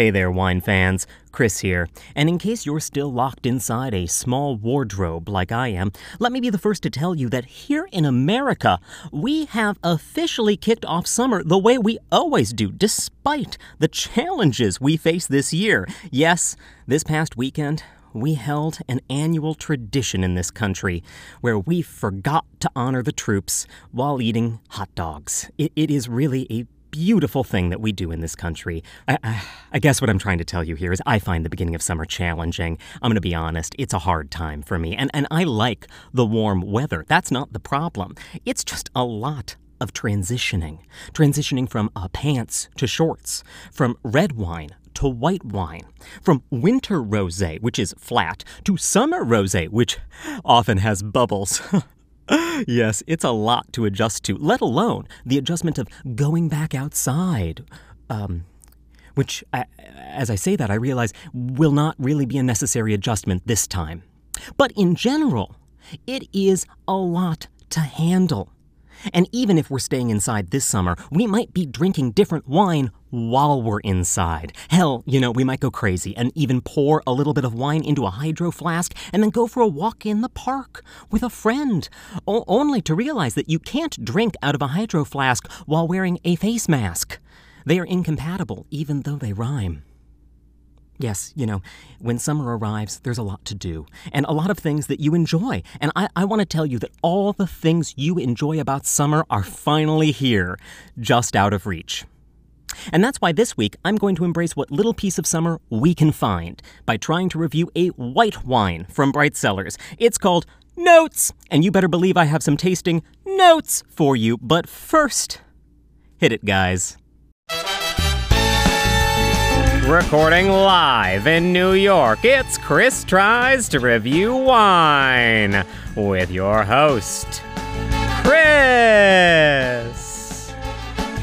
Hey there, wine fans. Chris here. And in case you're still locked inside a small wardrobe like I am, let me be the first to tell you that here in America, we have officially kicked off summer the way we always do, despite the challenges we face this year. Yes, this past weekend, we held an annual tradition in this country where we forgot to honor the troops while eating hot dogs. it, it is really a beautiful thing that we do in this country. I, I, I, guess what I'm trying to tell you here is I find the beginning of summer challenging. I'm going to be honest, it's a hard time for me. And, and I like the warm weather. That's not the problem. It's just a lot of transitioning. Transitioning from uh, pants to shorts, from red wine to white wine, from winter rosé, which is flat, to summer rosé, which often has bubbles. yes, it's a lot to adjust to, let alone the adjustment of going back outside. Um, which, as I say that, I realize will not really be a necessary adjustment this time. But in general, it is a lot to handle. And even if we're staying inside this summer, we might be drinking different wine while we're inside. Hell, you know, we might go crazy and even pour a little bit of wine into a hydro flask and then go for a walk in the park with a friend, o- only to realize that you can't drink out of a hydro flask while wearing a face mask. They are incompatible, even though they rhyme. Yes, you know, when summer arrives, there's a lot to do, and a lot of things that you enjoy. And I, I want to tell you that all the things you enjoy about summer are finally here, just out of reach. And that's why this week I'm going to embrace what little piece of summer we can find by trying to review a white wine from Bright Cellars. It's called Notes, and you better believe I have some tasting notes for you. But first, hit it, guys. Recording live in New York, it's Chris Tries to Review Wine with your host, Chris.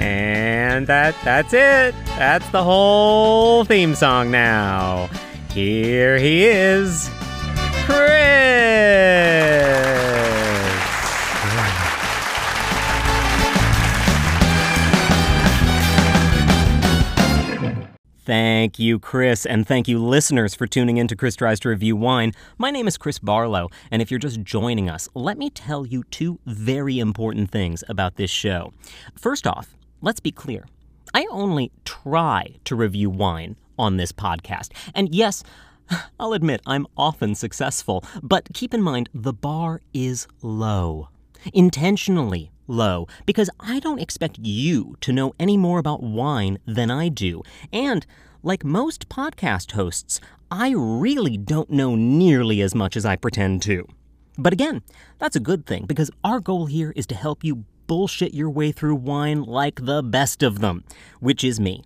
And that that's it. That's the whole theme song now. Here he is, Chris. Thank you, Chris, and thank you, listeners, for tuning in to Chris Tries to Review Wine. My name is Chris Barlow, and if you're just joining us, let me tell you two very important things about this show. First off, let's be clear I only try to review wine on this podcast. And yes, I'll admit I'm often successful, but keep in mind the bar is low. Intentionally low because I don't expect you to know any more about wine than I do. And like most podcast hosts, I really don't know nearly as much as I pretend to. But again, that's a good thing because our goal here is to help you bullshit your way through wine like the best of them, which is me.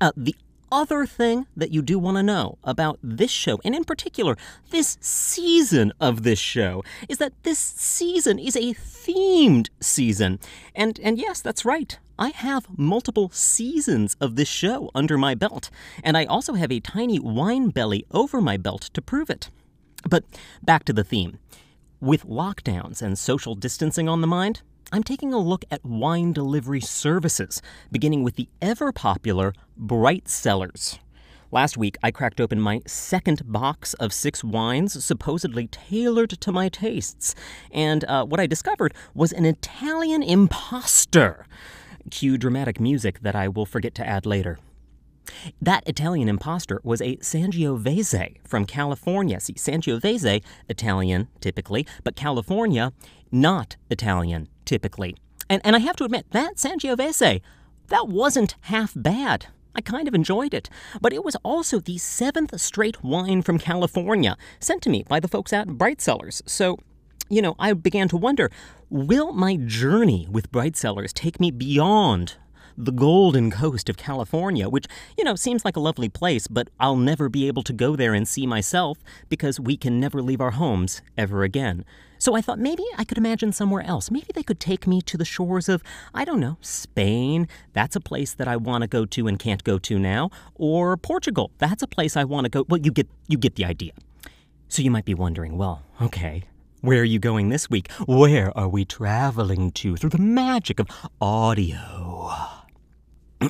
Uh, the other thing that you do want to know about this show, and in particular, this season of this show, is that this season is a themed season. And, and yes, that's right. I have multiple seasons of this show under my belt, and I also have a tiny wine belly over my belt to prove it. But back to the theme. With lockdowns and social distancing on the mind, I'm taking a look at wine delivery services, beginning with the ever popular Bright Cellars. Last week, I cracked open my second box of six wines supposedly tailored to my tastes, and uh, what I discovered was an Italian impostor. Cue dramatic music that I will forget to add later. That Italian impostor was a Sangiovese from California. See, Sangiovese, Italian typically, but California, not Italian typically. And, and I have to admit, that Sangiovese, that wasn't half bad. I kind of enjoyed it. But it was also the seventh straight wine from California, sent to me by the folks at Bright Cellars. So, you know, I began to wonder will my journey with Bright Cellars take me beyond the golden coast of California, which, you know, seems like a lovely place, but I'll never be able to go there and see myself because we can never leave our homes ever again. So I thought maybe I could imagine somewhere else. Maybe they could take me to the shores of, I don't know, Spain. That's a place that I want to go to and can't go to now. Or Portugal. That's a place I want to go. Well, you get you get the idea. So you might be wondering, well, okay, where are you going this week? Where are we traveling to through the magic of audio?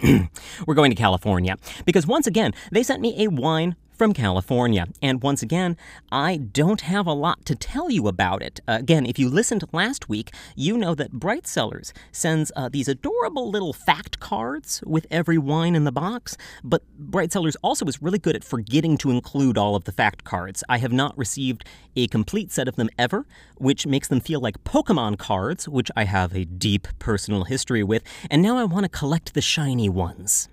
We're going to California because once again, they sent me a wine from California. And once again, I don't have a lot to tell you about it. Uh, again, if you listened last week, you know that Bright Cellars sends uh, these adorable little fact cards with every wine in the box. But Bright Cellars also is really good at forgetting to include all of the fact cards. I have not received a complete set of them ever, which makes them feel like Pokemon cards, which I have a deep personal history with, and now I want to collect the shiny ones.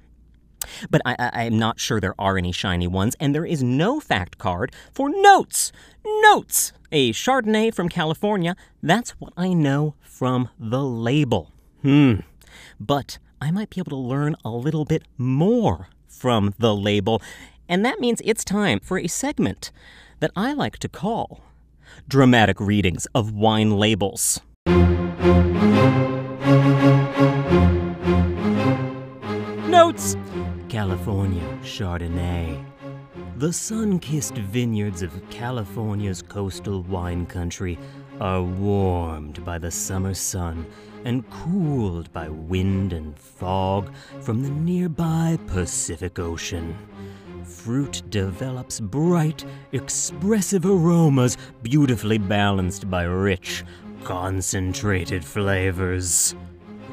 But I, I, am not sure there are any shiny ones, and there is no fact card for notes. Notes! A Chardonnay from California. That's what I know from the label. Hmm. But I might be able to learn a little bit more from the label, and that means it's time for a segment that I like to call Dramatic Readings of Wine Labels. California Chardonnay. The sun kissed vineyards of California's coastal wine country are warmed by the summer sun and cooled by wind and fog from the nearby Pacific Ocean. Fruit develops bright, expressive aromas beautifully balanced by rich, concentrated flavors.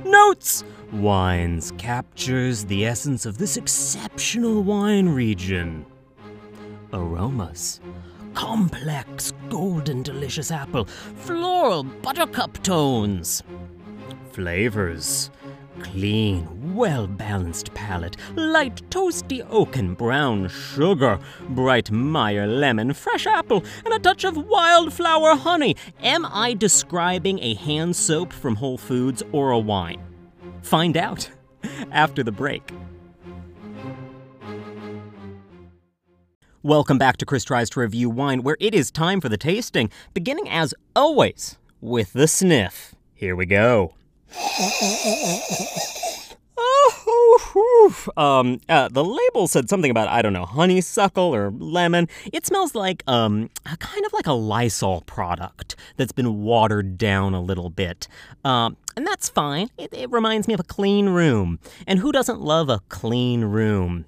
Notes! Wines captures the essence of this exceptional wine region. Aromas. Complex, golden, delicious apple, floral, buttercup tones. Flavors. Clean, well balanced palate, light, toasty oak and brown sugar, bright Meyer lemon, fresh apple, and a touch of wildflower honey. Am I describing a hand soap from Whole Foods or a wine? Find out after the break. Welcome back to Chris Tries to Review Wine, where it is time for the tasting, beginning as always with the sniff. Here we go. Um, uh, the label said something about I don't know honeysuckle or lemon. It smells like um, kind of like a Lysol product that's been watered down a little bit. Um, and that's fine. It, it reminds me of a clean room. And who doesn't love a clean room?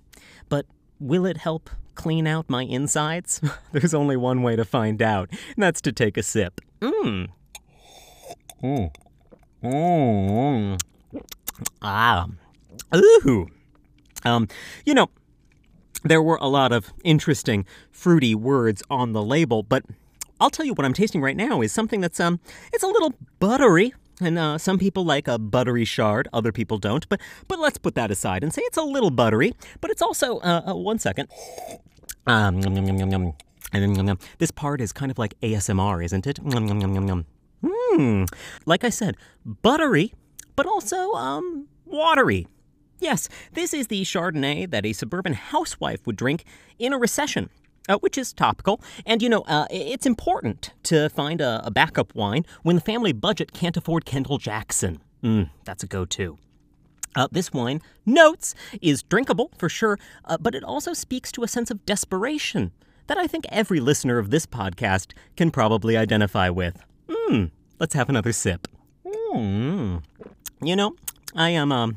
But will it help clean out my insides? There's only one way to find out, and that's to take a sip. Mmm. Mmm. Mmm. Ah. Ooh. Um, you know, there were a lot of interesting fruity words on the label, but I'll tell you what I'm tasting right now is something that's um it's a little buttery. And uh, some people like a buttery chard, other people don't. But but let's put that aside and say it's a little buttery. But it's also uh, uh, one second. Um, yum, yum, yum, this part is kind of like ASMR, isn't it? Hmm. Like I said, buttery, but also um watery. Yes, this is the Chardonnay that a suburban housewife would drink in a recession. Uh, which is topical. And you know, uh, it's important to find a, a, backup wine when the family budget can't afford Kendall Jackson. Mm, that's a go to. Uh, this wine, notes, is drinkable for sure, uh, but it also speaks to a sense of desperation that I think every listener of this podcast can probably identify with. Mmm, let's have another sip. Mmm. You know, I am, um,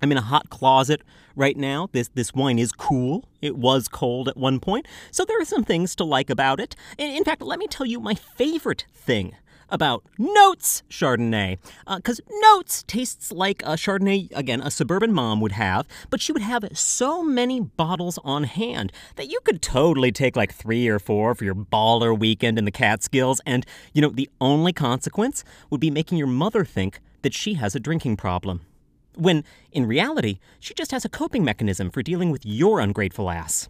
I'm in a hot closet right now. This this wine is cool. It was cold at one point, so there are some things to like about it. In, fact, let me tell you my favorite thing about Notes Chardonnay. Because uh, Notes tastes like a Chardonnay, again, a suburban mom would have, but she would have so many bottles on hand that you could totally take like three or four for your baller weekend in the Catskills. And, you know, the only consequence would be making your mother think that she has a drinking problem when in reality, she just has a coping mechanism for dealing with your ungrateful ass.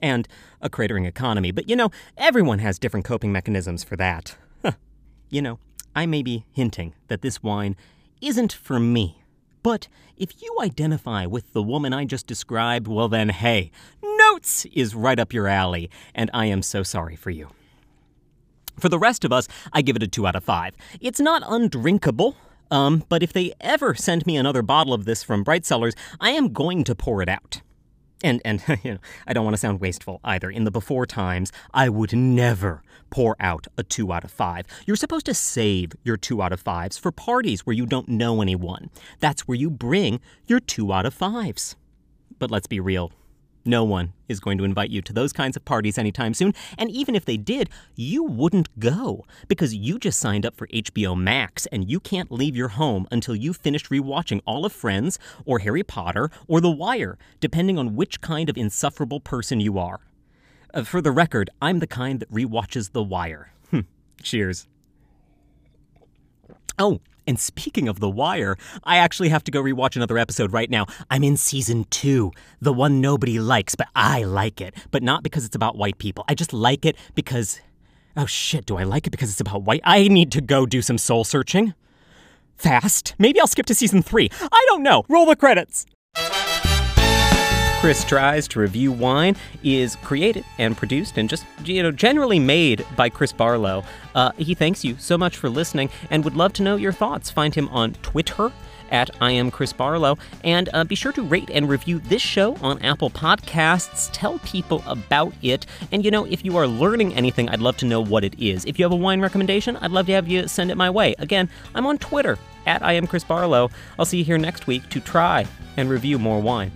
And a cratering economy, but you know, everyone has different coping mechanisms for that. you know, I may be hinting that this wine isn't for me. But if you identify with the woman I just described, well then, hey, Notes is right up your alley, and I am so sorry for you. For the rest of us, I give it a 2 out of 5. It's not undrinkable, um, but if they ever send me another bottle of this from Bright Cellars, I am going to pour it out. And and you know, I don't want to sound wasteful either. In the before times, I would never pour out a 2 out of 5. You're supposed to save your 2 out of 5s for parties where you don't know anyone. That's where you bring your 2 out of 5s. But let's be real. No one is going to invite you to those kinds of parties anytime soon, and even if they did, you wouldn't go because you just signed up for HBO Max and you can't leave your home until you've finished rewatching all of Friends or Harry Potter or The Wire, depending on which kind of insufferable person you are. Uh, for the record, I'm the kind that rewatches The Wire. Cheers. Oh, and speaking of The Wire, I actually have to go rewatch another episode right now. I'm in season two, the one nobody likes, but I like it. But not because it's about white people. I just like it because. Oh shit, do I like it because it's about white? I need to go do some soul searching. Fast. Maybe I'll skip to season three. I don't know. Roll the credits. Chris Tries to Review Wine is created and produced and just, you know, generally made by Chris Barlow. Uh, he thanks you so much for listening and would love to know your thoughts. Find him on Twitter at I am Chris Barlow. And uh, be sure to rate and review this show on Apple Podcasts. Tell people about it. And you know, if you are learning anything, I'd love to know what it is. If you have a wine recommendation, I'd love to have you send it my way. Again, I'm on Twitter at I am Chris Barlow. I'll see you here next week to try and review more wine.